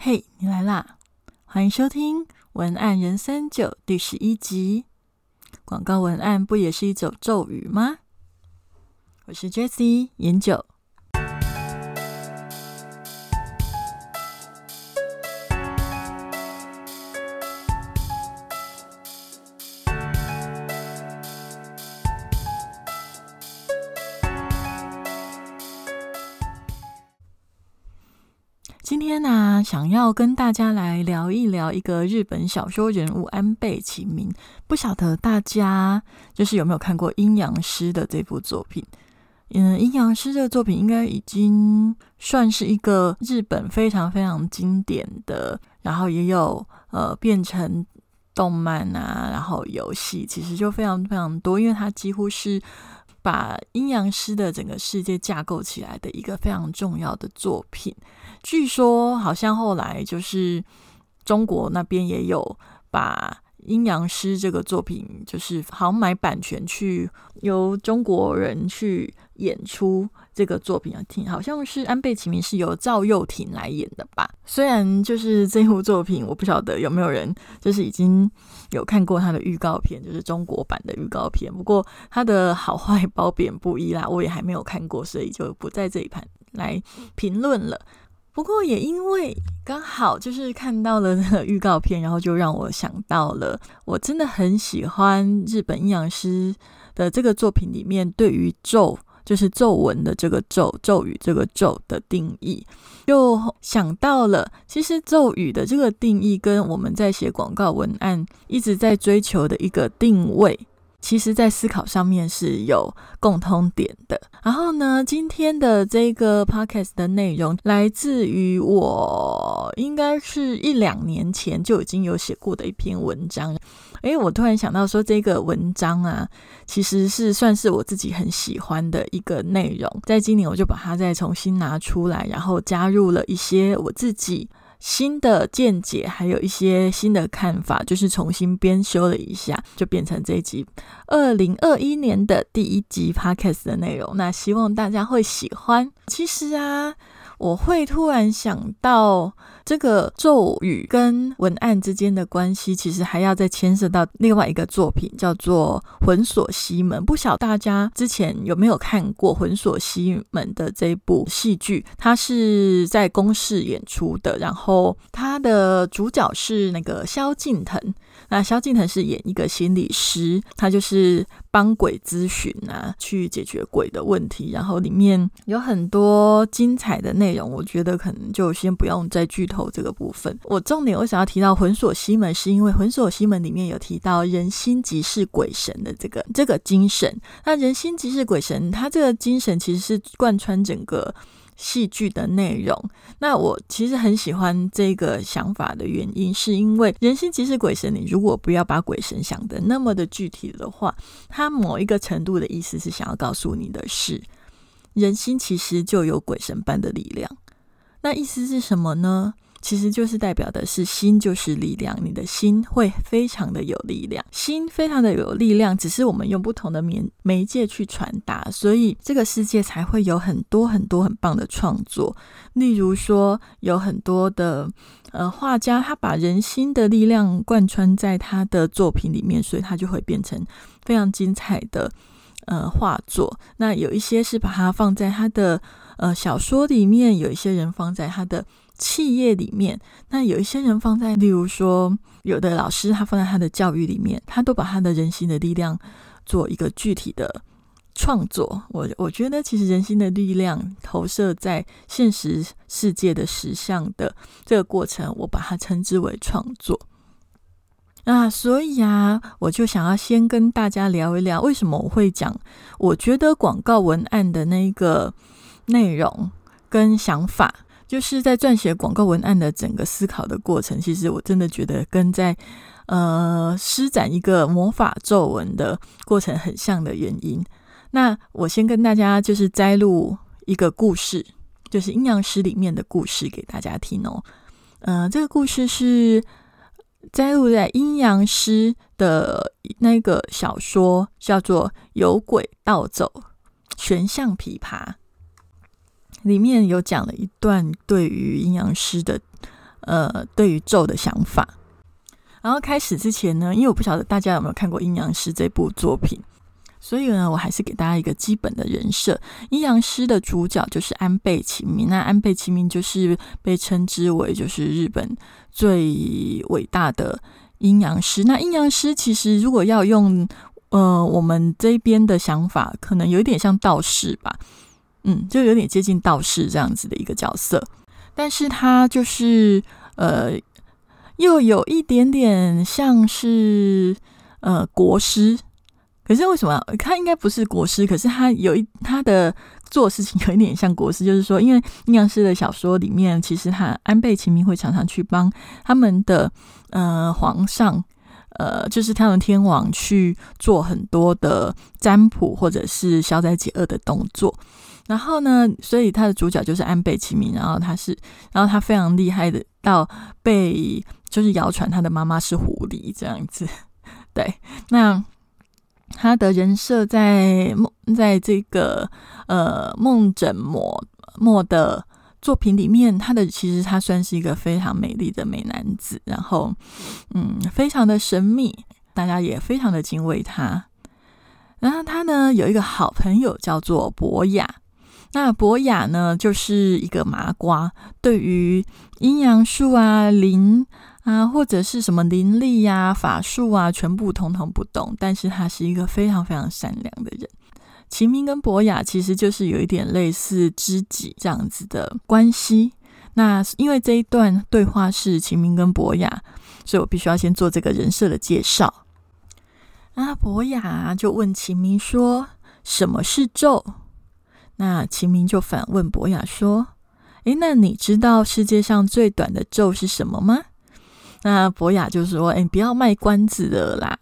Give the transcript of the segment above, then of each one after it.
嘿，你来啦！欢迎收听《文案人三九》第十一集。广告文案不也是一种咒语吗？我是 Jessie 研九。要跟大家来聊一聊一个日本小说人物安倍晴明。不晓得大家就是有没有看过《阴阳师》的这部作品？嗯，《阴阳师》这个作品应该已经算是一个日本非常非常经典的，然后也有呃变成动漫啊，然后游戏，其实就非常非常多，因为它几乎是把阴阳师的整个世界架构起来的一个非常重要的作品。据说好像后来就是中国那边也有把《阴阳师》这个作品，就是好买版权去由中国人去演出这个作品啊，听好像是安倍晴明是由赵又廷来演的吧。虽然就是这部作品，我不晓得有没有人就是已经有看过他的预告片，就是中国版的预告片。不过他的好坏褒贬不一啦，我也还没有看过，所以就不在这一盘来评论了。不过也因为刚好就是看到了那个预告片，然后就让我想到了，我真的很喜欢日本阴阳师的这个作品里面对于咒，就是咒文的这个咒咒语这个咒的定义，就想到了其实咒语的这个定义跟我们在写广告文案一直在追求的一个定位。其实，在思考上面是有共通点的。然后呢，今天的这个 podcast 的内容来自于我应该是一两年前就已经有写过的一篇文章。诶，我突然想到说，这个文章啊，其实是算是我自己很喜欢的一个内容。在今年，我就把它再重新拿出来，然后加入了一些我自己。新的见解，还有一些新的看法，就是重新编修了一下，就变成这一集二零二一年的第一集 podcast 的内容。那希望大家会喜欢。其实啊。我会突然想到，这个咒语跟文案之间的关系，其实还要再牵涉到另外一个作品，叫做《魂锁西门》。不晓大家之前有没有看过《魂锁西门》的这部戏剧？它是在公视演出的，然后它的主角是那个萧敬腾。那萧敬腾是演一个心理师，他就是帮鬼咨询啊，去解决鬼的问题。然后里面有很多精彩的内容，我觉得可能就先不用再剧透这个部分。我重点我想要提到《魂锁西门》，是因为《魂锁西门》里面有提到人心即是鬼神的这个这个精神。那人心即是鬼神，它这个精神其实是贯穿整个。戏剧的内容，那我其实很喜欢这个想法的原因，是因为人心即是鬼神。你如果不要把鬼神想的那么的具体的话，它某一个程度的意思是想要告诉你的是，人心其实就有鬼神般的力量。那意思是什么呢？其实就是代表的是心就是力量，你的心会非常的有力量，心非常的有力量，只是我们用不同的媒媒介去传达，所以这个世界才会有很多很多很棒的创作。例如说，有很多的呃画家，他把人心的力量贯穿在他的作品里面，所以他就会变成非常精彩的呃画作。那有一些是把它放在他的呃小说里面，有一些人放在他的。企业里面，那有一些人放在，例如说，有的老师他放在他的教育里面，他都把他的人心的力量做一个具体的创作。我我觉得，其实人心的力量投射在现实世界的实相的这个过程，我把它称之为创作。那所以啊，我就想要先跟大家聊一聊，为什么我会讲，我觉得广告文案的那个内容跟想法。就是在撰写广告文案的整个思考的过程，其实我真的觉得跟在呃施展一个魔法咒文的过程很像的原因。那我先跟大家就是摘录一个故事，就是阴阳师里面的故事给大家听哦。呃，这个故事是摘录在阴阳师的那个小说，叫做《有鬼盗走玄象琵琶》。里面有讲了一段对于阴阳师的呃对于咒的想法。然后开始之前呢，因为我不晓得大家有没有看过《阴阳师》这部作品，所以呢，我还是给大家一个基本的人设。阴阳师的主角就是安倍晴明，那安倍晴明就是被称之为就是日本最伟大的阴阳师。那阴阳师其实如果要用呃我们这边的想法，可能有一点像道士吧，嗯，就有点接近道士这样子的一个角色，但是他就是呃。又有一点点像是呃国师，可是为什么他应该不是国师？可是他有一他的做事情有一点像国师，就是说，因为阴阳师的小说里面，其实他安倍晴明会常常去帮他们的呃皇上，呃，就是他们天王去做很多的占卜或者是消灾解厄的动作。然后呢，所以他的主角就是安倍晴明，然后他是，然后他非常厉害的到被。就是谣传他的妈妈是狐狸这样子，对。那他的人设在梦，在这个呃梦枕魔墨的作品里面，他的其实他算是一个非常美丽的美男子，然后嗯，非常的神秘，大家也非常的敬畏他。然后他呢有一个好朋友叫做博雅，那博雅呢就是一个麻瓜，对于阴阳术啊灵。啊，或者是什么灵力呀、法术啊，全部通通不懂。但是他是一个非常非常善良的人。秦明跟博雅其实就是有一点类似知己这样子的关系。那因为这一段对话是秦明跟博雅，所以我必须要先做这个人设的介绍。那博雅就问秦明说：“什么是咒？”那秦明就反问博雅说：“诶，那你知道世界上最短的咒是什么吗？”那博雅就说：“哎，不要卖关子了啦。”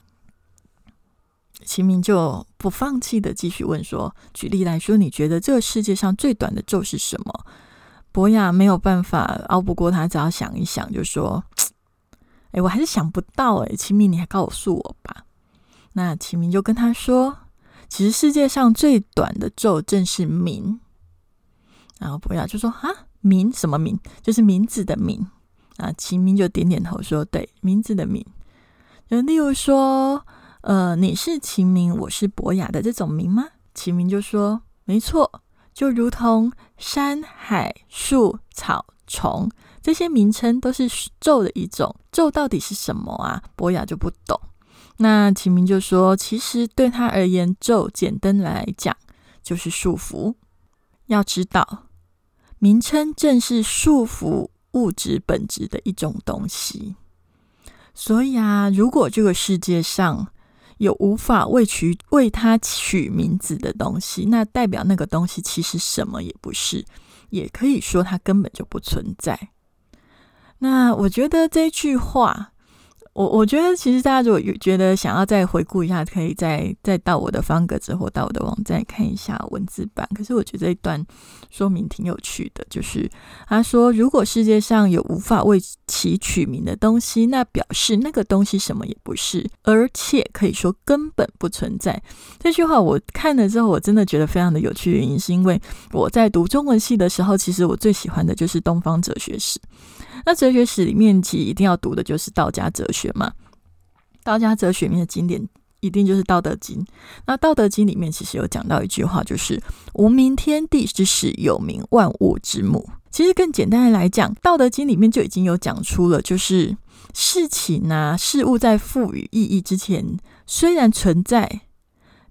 秦明就不放弃的继续问说：“举例来说，你觉得这个世界上最短的咒是什么？”博雅没有办法熬不过他，只要想一想，就说：“哎，我还是想不到。”哎，秦明，你还告诉我吧。那秦明就跟他说：“其实世界上最短的咒正是名。”然后博雅就说：“啊，名什么名？就是名字的名。”啊，秦明就点点头说：“对，名字的名。就例如说，呃，你是秦明，我是博雅的这种名吗？”秦明就说：“没错，就如同山海树草虫这些名称都是咒的一种。咒到底是什么啊？”博雅就不懂。那秦明就说：“其实对他而言，咒简单来讲就是束缚。要知道，名称正是束缚。”物质本质的一种东西，所以啊，如果这个世界上有无法为取为它取名字的东西，那代表那个东西其实什么也不是，也可以说它根本就不存在。那我觉得这句话。我我觉得，其实大家如果觉得想要再回顾一下，可以再再到我的方格子或到我的网站看一下文字版。可是我觉得这一段说明挺有趣的，就是他说，如果世界上有无法为其取名的东西，那表示那个东西什么也不是，而且可以说根本不存在。这句话我看了之后，我真的觉得非常的有趣。原因是因为我在读中文系的时候，其实我最喜欢的就是东方哲学史。那哲学史里面，其实一定要读的就是道家哲学嘛。道家哲学里面的经典，一定就是《道德经》。那《道德经》里面其实有讲到一句话，就是“无名天地之始，有名万物之母”。其实更简单的来讲，《道德经》里面就已经有讲出了，就是事情啊、事物在赋予意义之前，虽然存在，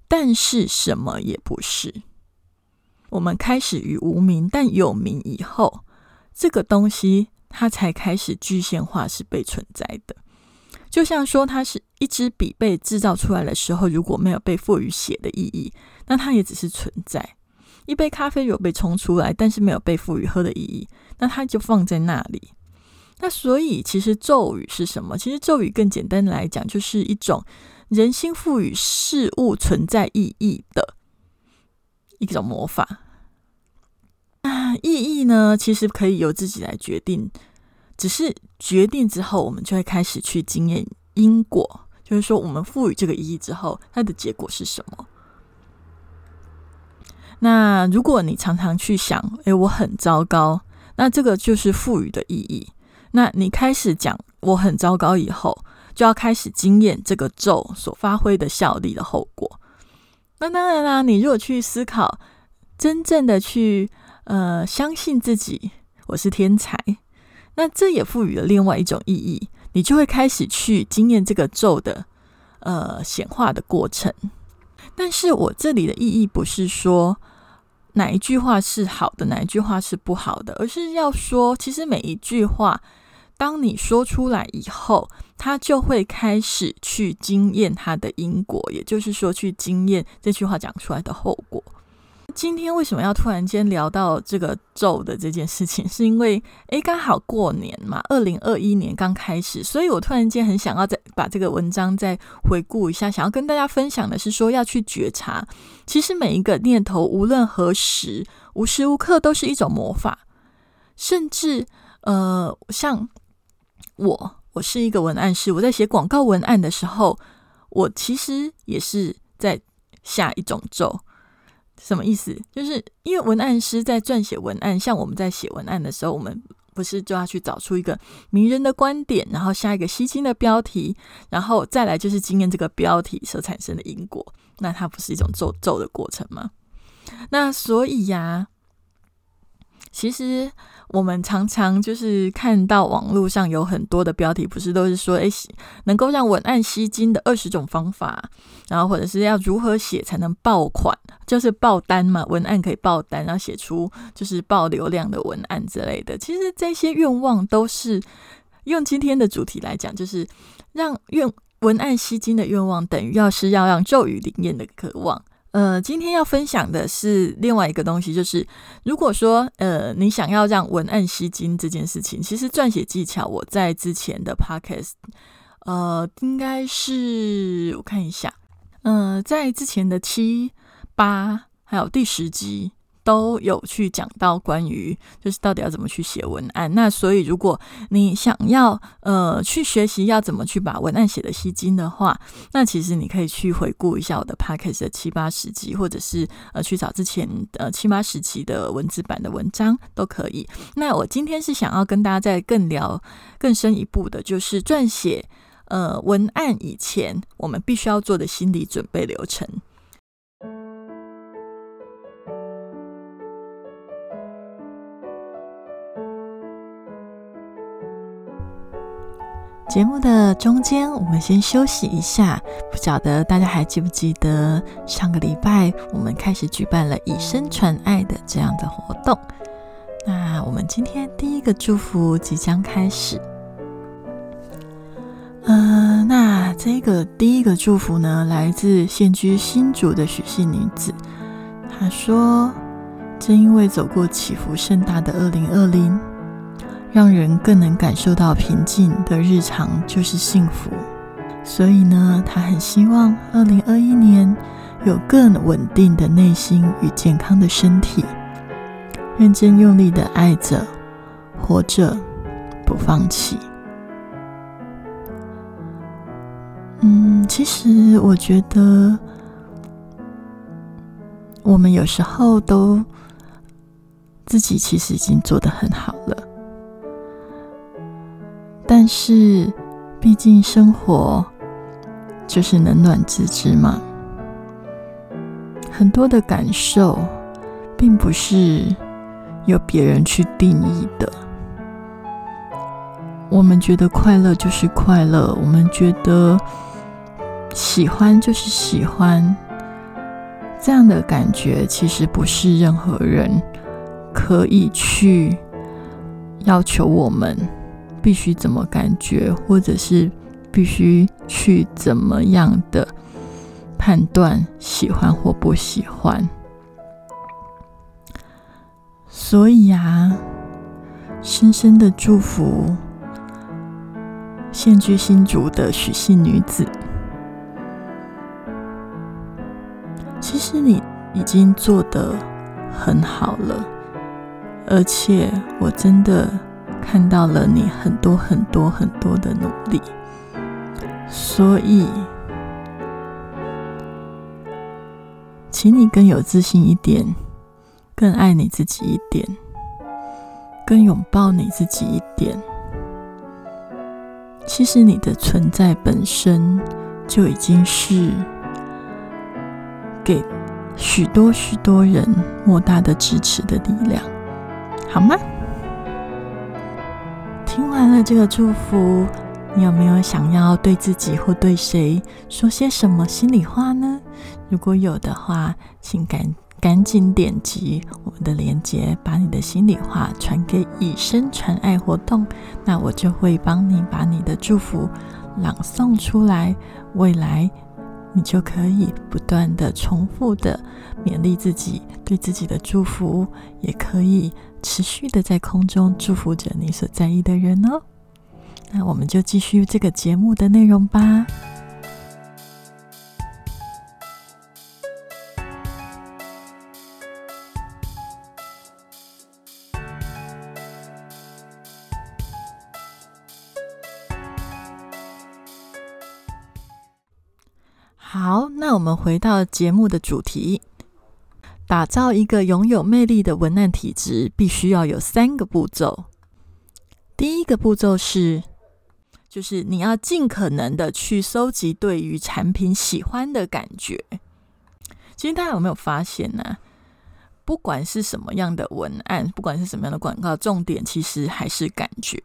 但是什么也不是。我们开始于无名，但有名以后，这个东西。它才开始具现化，是被存在的。就像说，它是一支笔被制造出来的时候，如果没有被赋予写的意义，那它也只是存在。一杯咖啡有被冲出来，但是没有被赋予喝的意义，那它就放在那里。那所以，其实咒语是什么？其实咒语更简单来讲，就是一种人心赋予事物存在意义的一种魔法。意义呢，其实可以由自己来决定，只是决定之后，我们就会开始去经验因果。就是说，我们赋予这个意义之后，它的结果是什么？那如果你常常去想，哎，我很糟糕，那这个就是赋予的意义。那你开始讲我很糟糕以后，就要开始经验这个咒所发挥的效力的后果。那当然啦，你如果去思考，真正的去呃相信自己，我是天才，那这也赋予了另外一种意义，你就会开始去经验这个咒的呃显化的过程。但是我这里的意义不是说。哪一句话是好的，哪一句话是不好的，而是要说，其实每一句话，当你说出来以后，它就会开始去经验它的因果，也就是说，去经验这句话讲出来的后果。今天为什么要突然间聊到这个咒的这件事情？是因为诶，刚好过年嘛，二零二一年刚开始，所以我突然间很想要再把这个文章再回顾一下，想要跟大家分享的是说，要去觉察，其实每一个念头，无论何时，无时无刻都是一种魔法，甚至呃，像我，我是一个文案师，我在写广告文案的时候，我其实也是在下一种咒。什么意思？就是因为文案师在撰写文案，像我们在写文案的时候，我们不是就要去找出一个名人的观点，然后下一个吸睛的标题，然后再来就是经验这个标题所产生的因果，那它不是一种咒咒的过程吗？那所以呀，其实。我们常常就是看到网络上有很多的标题，不是都是说，哎，能够让文案吸金的二十种方法，然后或者是要如何写才能爆款，就是爆单嘛，文案可以爆单，然后写出就是爆流量的文案之类的。其实这些愿望都是用今天的主题来讲，就是让愿文案吸金的愿望，等于要是要让咒语灵验的渴望。呃，今天要分享的是另外一个东西，就是如果说呃，你想要让文案吸睛这件事情，其实撰写技巧，我在之前的 podcast，呃，应该是我看一下，呃，在之前的七八还有第十集。都有去讲到关于就是到底要怎么去写文案，那所以如果你想要呃去学习要怎么去把文案写的吸睛的话，那其实你可以去回顾一下我的 p a c k a g e 的七八十集，或者是呃去找之前呃七八十集的文字版的文章都可以。那我今天是想要跟大家再更聊更深一步的，就是撰写呃文案以前我们必须要做的心理准备流程。节目的中间，我们先休息一下。不晓得大家还记不记得上个礼拜我们开始举办了以身传爱的这样的活动？那我们今天第一个祝福即将开始。呃，那这个第一个祝福呢，来自现居新竹的许姓女子。她说：“正因为走过起伏盛大的二零二零。”让人更能感受到平静的日常就是幸福，所以呢，他很希望二零二一年有更稳定的内心与健康的身体，认真用力的爱着，活着，不放弃。嗯，其实我觉得，我们有时候都自己其实已经做得很好了。但是，毕竟生活就是冷暖自知嘛。很多的感受，并不是由别人去定义的。我们觉得快乐就是快乐，我们觉得喜欢就是喜欢，这样的感觉其实不是任何人可以去要求我们。必须怎么感觉，或者是必须去怎么样的判断喜欢或不喜欢？所以啊，深深的祝福现居新竹的许姓女子。其实你已经做得很好了，而且我真的。看到了你很多很多很多的努力，所以，请你更有自信一点，更爱你自己一点，更拥抱你自己一点。其实你的存在本身就已经是给许多许多人莫大的支持的力量，好吗？听完了这个祝福，你有没有想要对自己或对谁说些什么心里话呢？如果有的话，请赶赶紧点击我们的链接，把你的心里话传给以身传爱活动，那我就会帮你把你的祝福朗诵出来。未来你就可以不断的重复的勉励自己，对自己的祝福，也可以持续的在空中祝福着你所在意的人哦。那我们就继续这个节目的内容吧。好，那我们回到节目的主题，打造一个拥有魅力的文案体质，必须要有三个步骤。第一个步骤是，就是你要尽可能的去搜集对于产品喜欢的感觉。其实大家有没有发现呢？不管是什么样的文案，不管是什么样的广告，重点其实还是感觉。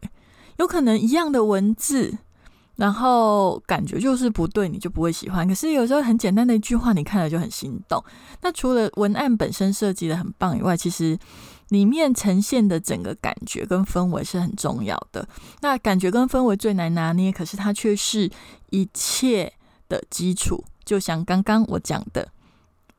有可能一样的文字。然后感觉就是不对，你就不会喜欢。可是有时候很简单的一句话，你看了就很心动。那除了文案本身设计的很棒以外，其实里面呈现的整个感觉跟氛围是很重要的。那感觉跟氛围最难拿捏，可是它却是一切的基础。就像刚刚我讲的，“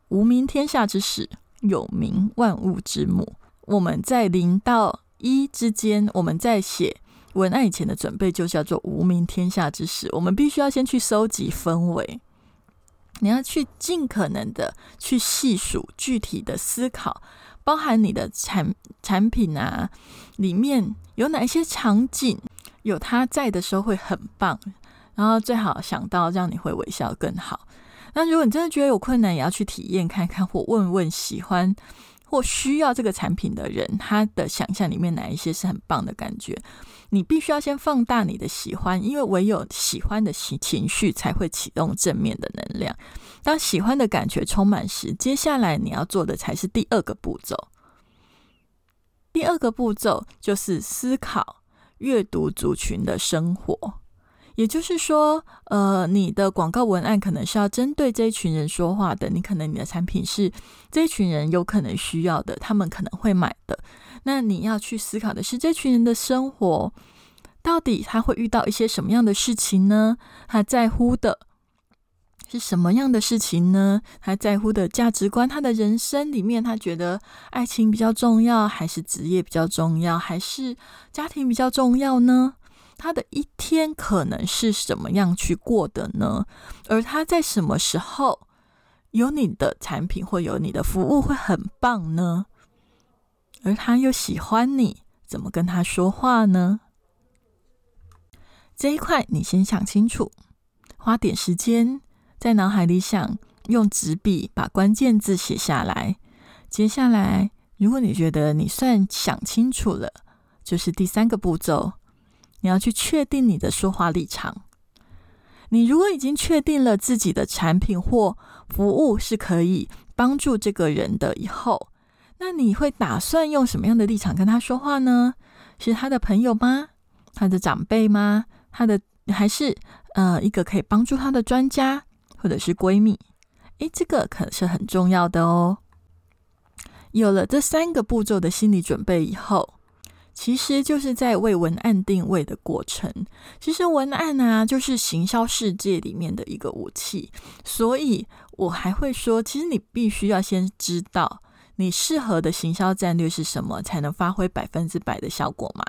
无名天下之始，有名万物之母”。我们在零到一之间，我们在写。文案以前的准备就叫做无名天下之事，我们必须要先去收集氛围，你要去尽可能的去细数具体的思考，包含你的产产品啊，里面有哪一些场景有他在的时候会很棒，然后最好想到让你会微笑更好。那如果你真的觉得有困难，也要去体验看看，或问问喜欢或需要这个产品的人，他的想象里面哪一些是很棒的感觉。你必须要先放大你的喜欢，因为唯有喜欢的情情绪才会启动正面的能量。当喜欢的感觉充满时，接下来你要做的才是第二个步骤。第二个步骤就是思考阅读族群的生活，也就是说，呃，你的广告文案可能是要针对这一群人说话的。你可能你的产品是这一群人有可能需要的，他们可能会买的。那你要去思考的是，这群人的生活到底他会遇到一些什么样的事情呢？他在乎的是什么样的事情呢？他在乎的价值观，他的人生里面，他觉得爱情比较重要，还是职业比较重要，还是家庭比较重要呢？他的一天可能是什么样去过的呢？而他在什么时候有你的产品或有你的服务会很棒呢？而他又喜欢你，怎么跟他说话呢？这一块你先想清楚，花点时间在脑海里想，用纸笔把关键字写下来。接下来，如果你觉得你算想清楚了，就是第三个步骤，你要去确定你的说话立场。你如果已经确定了自己的产品或服务是可以帮助这个人的以后。那你会打算用什么样的立场跟他说话呢？是他的朋友吗？他的长辈吗？他的还是呃一个可以帮助他的专家，或者是闺蜜？诶，这个可是很重要的哦。有了这三个步骤的心理准备以后，其实就是在为文案定位的过程。其实文案啊，就是行销世界里面的一个武器，所以我还会说，其实你必须要先知道。你适合的行销战略是什么，才能发挥百分之百的效果嘛？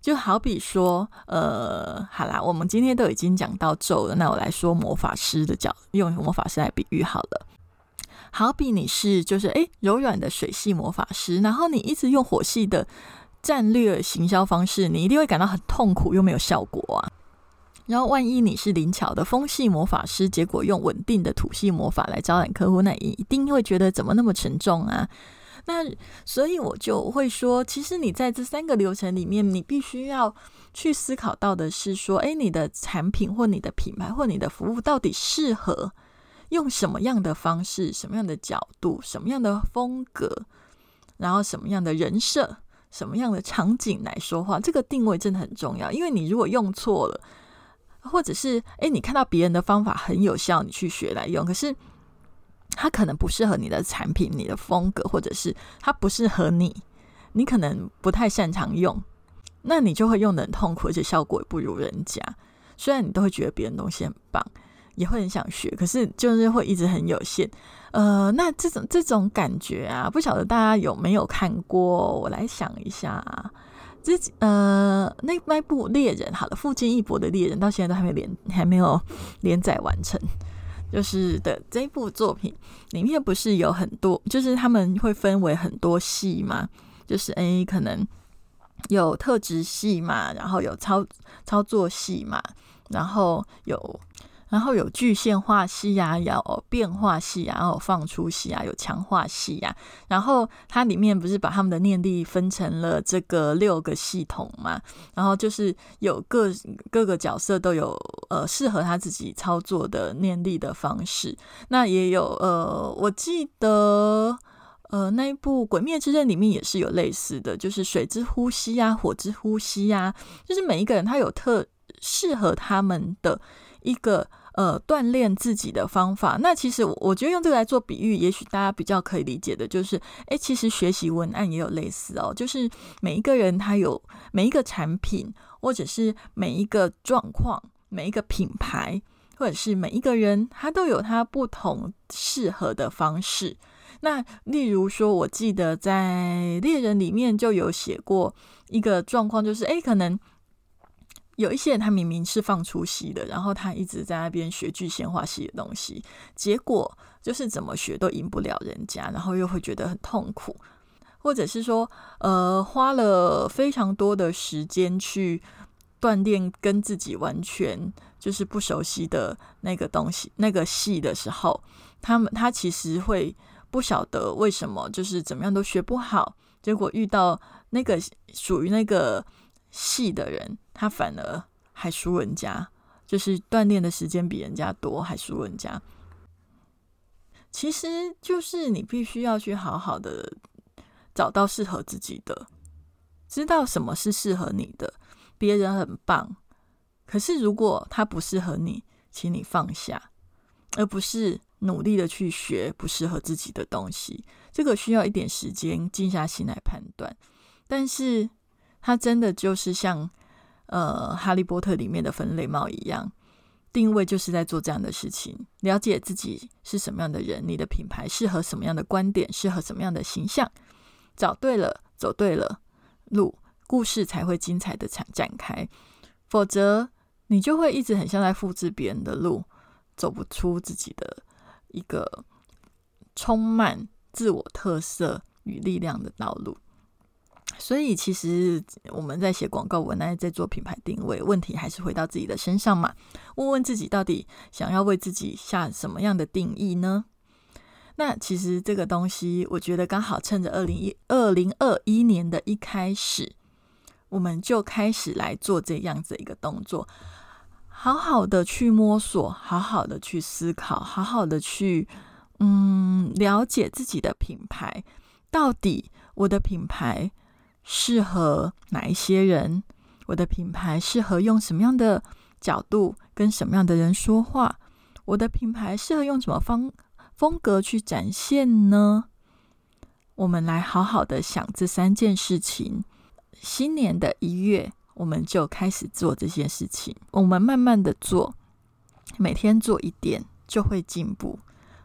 就好比说，呃，好啦，我们今天都已经讲到咒了，那我来说魔法师的角，用魔法师来比喻好了。好比你是就是诶柔软的水系魔法师，然后你一直用火系的战略行销方式，你一定会感到很痛苦，又没有效果啊。然后，万一你是灵巧的风系魔法师，结果用稳定的土系魔法来招揽客户，那也一定会觉得怎么那么沉重啊？那所以我就会说，其实你在这三个流程里面，你必须要去思考到的是说，诶，你的产品或你的品牌或你的服务到底适合用什么样的方式、什么样的角度、什么样的风格，然后什么样的人设、什么样的场景来说话。这个定位真的很重要，因为你如果用错了，或者是诶，你看到别人的方法很有效，你去学来用，可是。它可能不适合你的产品、你的风格，或者是它不适合你，你可能不太擅长用，那你就会用的很痛苦，而且效果也不如人家。虽然你都会觉得别人东西很棒，也会很想学，可是就是会一直很有限。呃，那这种这种感觉啊，不晓得大家有没有看过？我来想一下啊，这呃那那部《猎人》好了，富坚义博的《猎人》到现在都还没连还没有连载完成。就是的这部作品里面不是有很多，就是他们会分为很多戏嘛，就是诶，可能有特质戏嘛，然后有操操作戏嘛，然后有。然后有具现化系啊，有变化系啊，然后放出系啊，有强化系啊。然后它里面不是把他们的念力分成了这个六个系统嘛？然后就是有各各个角色都有呃适合他自己操作的念力的方式。那也有呃，我记得呃那一部《鬼灭之刃》里面也是有类似的，就是水之呼吸啊，火之呼吸啊，就是每一个人他有特适合他们的一个。呃，锻炼自己的方法。那其实我觉得用这个来做比喻，也许大家比较可以理解的，就是，诶，其实学习文案也有类似哦，就是每一个人他有每一个产品，或者是每一个状况，每一个品牌，或者是每一个人，他都有他不同适合的方式。那例如说，我记得在猎人里面就有写过一个状况，就是，诶，可能。有一些人，他明明是放出戏的，然后他一直在那边学具现化戏的东西，结果就是怎么学都赢不了人家，然后又会觉得很痛苦，或者是说，呃，花了非常多的时间去锻炼跟自己完全就是不熟悉的那个东西、那个戏的时候，他们他其实会不晓得为什么，就是怎么样都学不好，结果遇到那个属于那个。细的人，他反而还输人家，就是锻炼的时间比人家多，还输人家。其实就是你必须要去好好的找到适合自己的，知道什么是适合你的。别人很棒，可是如果他不适合你，请你放下，而不是努力的去学不适合自己的东西。这个需要一点时间静下心来判断，但是。它真的就是像呃《哈利波特》里面的分类帽一样，定位就是在做这样的事情，了解自己是什么样的人，你的品牌适合什么样的观点，适合什么样的形象，找对了，走对了路，故事才会精彩的展展开，否则你就会一直很像在复制别人的路，走不出自己的一个充满自我特色与力量的道路。所以，其实我们在写广告文案，在做品牌定位，问题还是回到自己的身上嘛。问问自己，到底想要为自己下什么样的定义呢？那其实这个东西，我觉得刚好趁着二零一二零二一年的一开始，我们就开始来做这样子一个动作，好好的去摸索，好好的去思考，好好的去嗯了解自己的品牌，到底我的品牌。适合哪一些人？我的品牌适合用什么样的角度跟什么样的人说话？我的品牌适合用什么方风格去展现呢？我们来好好的想这三件事情。新年的一月，我们就开始做这些事情。我们慢慢的做，每天做一点，就会进步。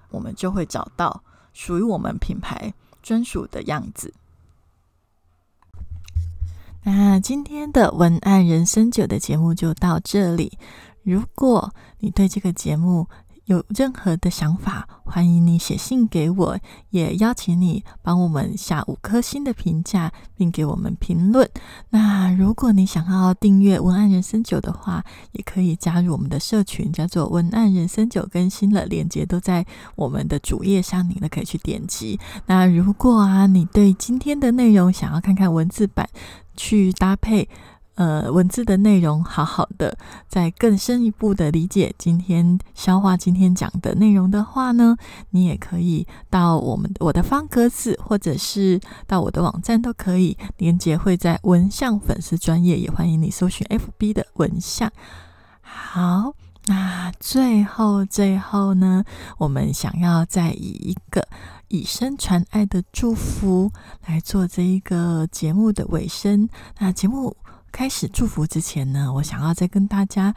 我们就会找到属于我们品牌专属的样子。那今天的文案人生酒的节目就到这里。如果你对这个节目有任何的想法，欢迎你写信给我，也邀请你帮我们下五颗星的评价，并给我们评论。那如果你想要订阅文案人生九的话，也可以加入我们的社群，叫做文案人生九更新了，链接都在我们的主页上，你呢可以去点击。那如果啊，你对今天的内容想要看看文字版，去搭配。呃，文字的内容好好的，再更深一步的理解今天消化今天讲的内容的话呢，你也可以到我们我的方格子，或者是到我的网站都可以，连接会在文相粉丝专业，也欢迎你搜寻 FB 的文相。好，那最后最后呢，我们想要再以一个以身传爱的祝福来做这一个节目的尾声。那节目。开始祝福之前呢，我想要再跟大家，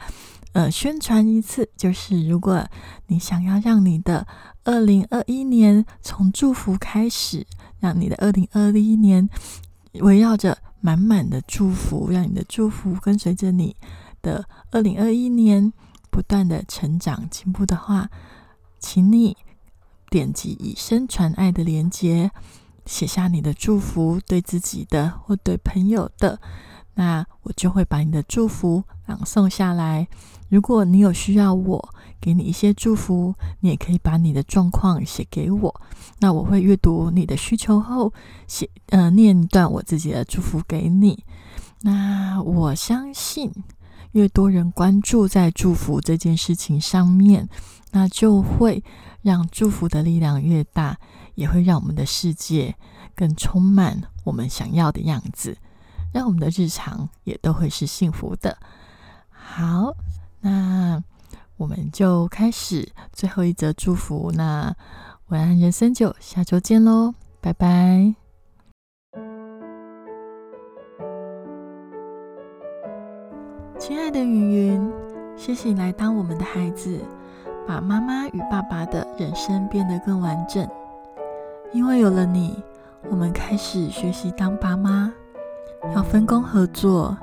呃，宣传一次，就是如果你想要让你的二零二一年从祝福开始，让你的二零二一年围绕着满满的祝福，让你的祝福跟随着你的二零二一年不断的成长进步的话，请你点击以身传爱的连接，写下你的祝福，对自己的或对朋友的。那我就会把你的祝福朗诵下来。如果你有需要我给你一些祝福，你也可以把你的状况写给我。那我会阅读你的需求后，写呃念一段我自己的祝福给你。那我相信，越多人关注在祝福这件事情上面，那就会让祝福的力量越大，也会让我们的世界更充满我们想要的样子。让我们的日常也都会是幸福的。好，那我们就开始最后一则祝福。那晚安，人生九，下周见喽，拜拜。亲爱的云云，谢谢你来当我们的孩子，把妈妈与爸爸的人生变得更完整。因为有了你，我们开始学习当爸妈。要分工合作，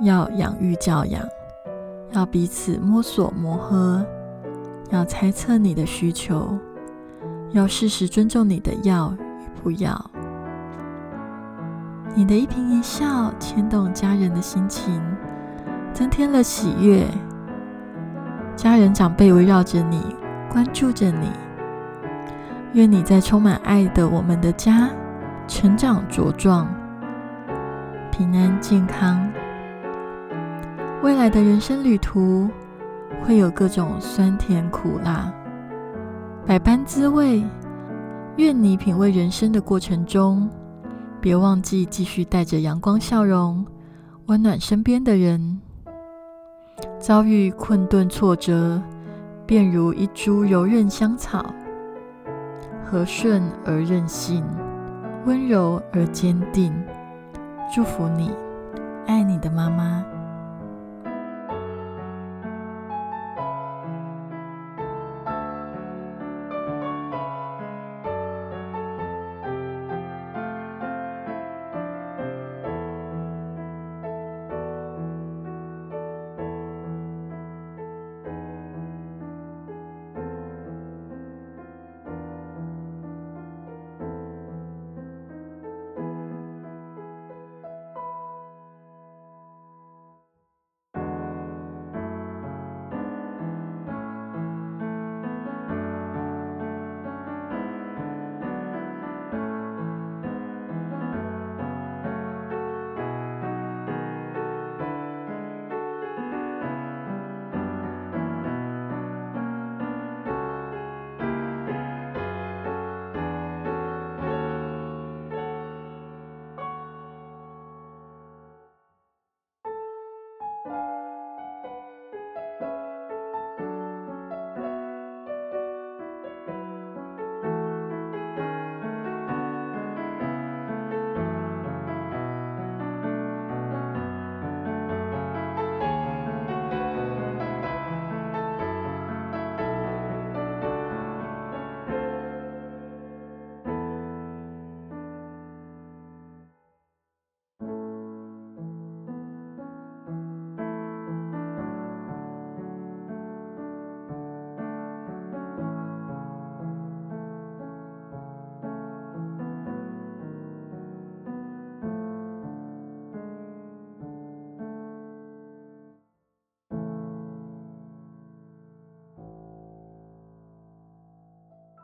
要养育教养，要彼此摸索磨合，要猜测你的需求，要适时尊重你的要与不要。你的一颦一笑牵动家人的心情，增添了喜悦。家人长辈围绕着你，关注着你。愿你在充满爱的我们的家成长茁壮。平安健康，未来的人生旅途会有各种酸甜苦辣，百般滋味。愿你品味人生的过程中，别忘记继续带着阳光笑容，温暖身边的人。遭遇困顿挫折，便如一株柔韧香草，和顺而任性，温柔而坚定。祝福你，爱你的妈妈。